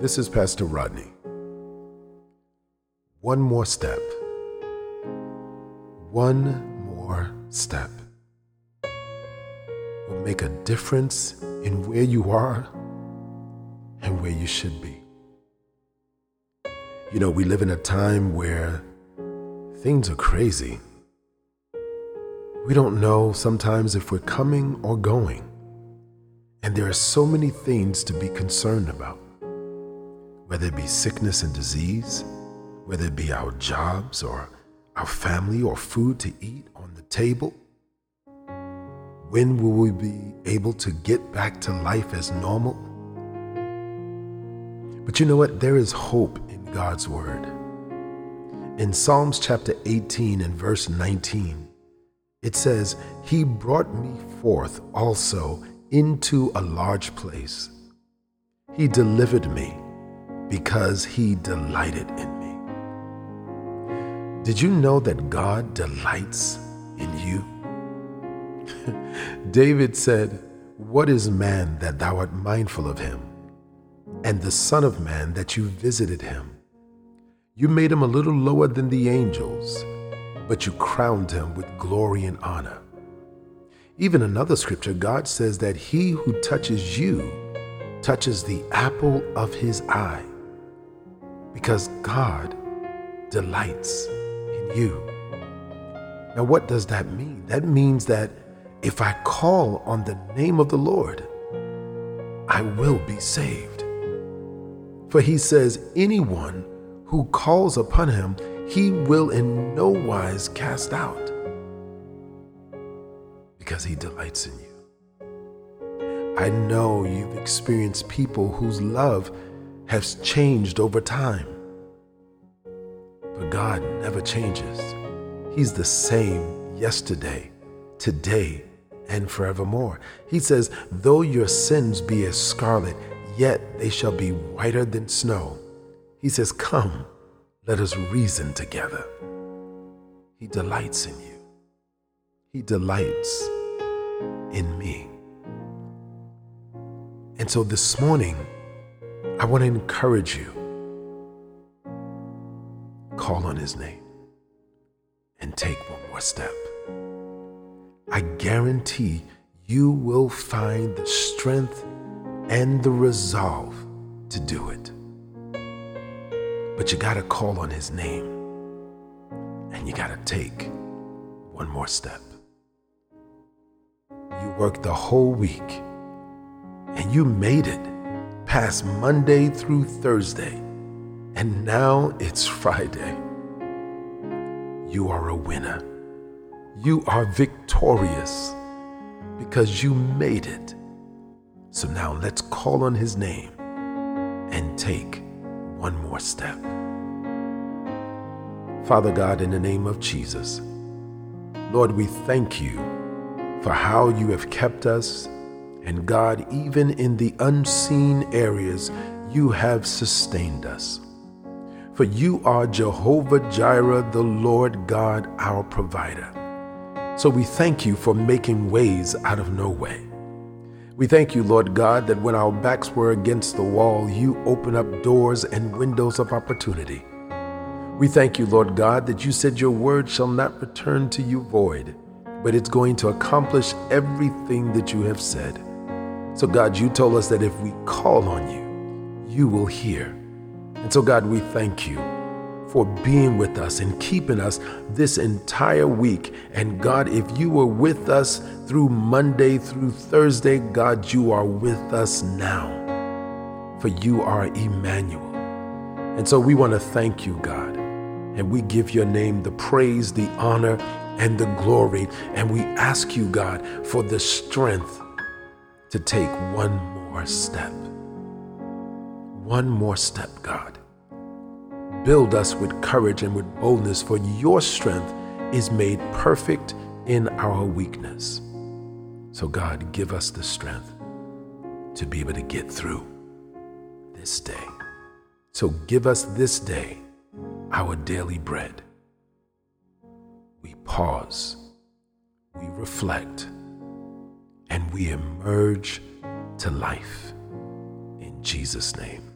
This is Pastor Rodney. One more step. One more step will make a difference in where you are and where you should be. You know, we live in a time where things are crazy. We don't know sometimes if we're coming or going. And there are so many things to be concerned about, whether it be sickness and disease, whether it be our jobs or our family or food to eat on the table. When will we be able to get back to life as normal? But you know what? There is hope in God's Word. In Psalms chapter 18 and verse 19, it says, He brought me forth also into a large place. He delivered me because he delighted in me. Did you know that God delights in you? David said, What is man that thou art mindful of him, and the Son of Man that you visited him? You made him a little lower than the angels, but you crowned him with glory and honor. Even another scripture, God says that he who touches you touches the apple of his eye because God delights in you. Now, what does that mean? That means that if I call on the name of the Lord, I will be saved. For he says, anyone who calls upon him, he will in no wise cast out because He delights in you. I know you've experienced people whose love has changed over time. But God never changes. He's the same yesterday, today, and forevermore. He says, Though your sins be as scarlet, yet they shall be whiter than snow. He says, Come, let us reason together. He delights in you. He delights in me. And so this morning, I want to encourage you call on His name and take one more step. I guarantee you will find the strength and the resolve to do it. But you got to call on His name and you got to take one more step You worked the whole week and you made it past Monday through Thursday, and now it's Friday. You are a winner. You are victorious because you made it. So now let's call on his name and take one more step. Father God, in the name of Jesus, Lord, we thank you for how you have kept us. And God, even in the unseen areas, you have sustained us. For you are Jehovah Jireh, the Lord God, our provider. So we thank you for making ways out of no way. We thank you, Lord God, that when our backs were against the wall, you open up doors and windows of opportunity. We thank you, Lord God, that you said your word shall not return to you void but it's going to accomplish everything that you have said. So, God, you told us that if we call on you, you will hear. And so, God, we thank you for being with us and keeping us this entire week. And God, if you were with us through Monday through Thursday, God, you are with us now. For you are Emmanuel. And so we want to thank you, God. And we give your name the praise, the honor, and the glory. And we ask you, God, for the strength to take one more step. One more step, God. Build us with courage and with boldness, for your strength is made perfect in our weakness. So, God, give us the strength to be able to get through this day. So, give us this day our daily bread we pause, we reflect, we emerge to life. In Jesus' name.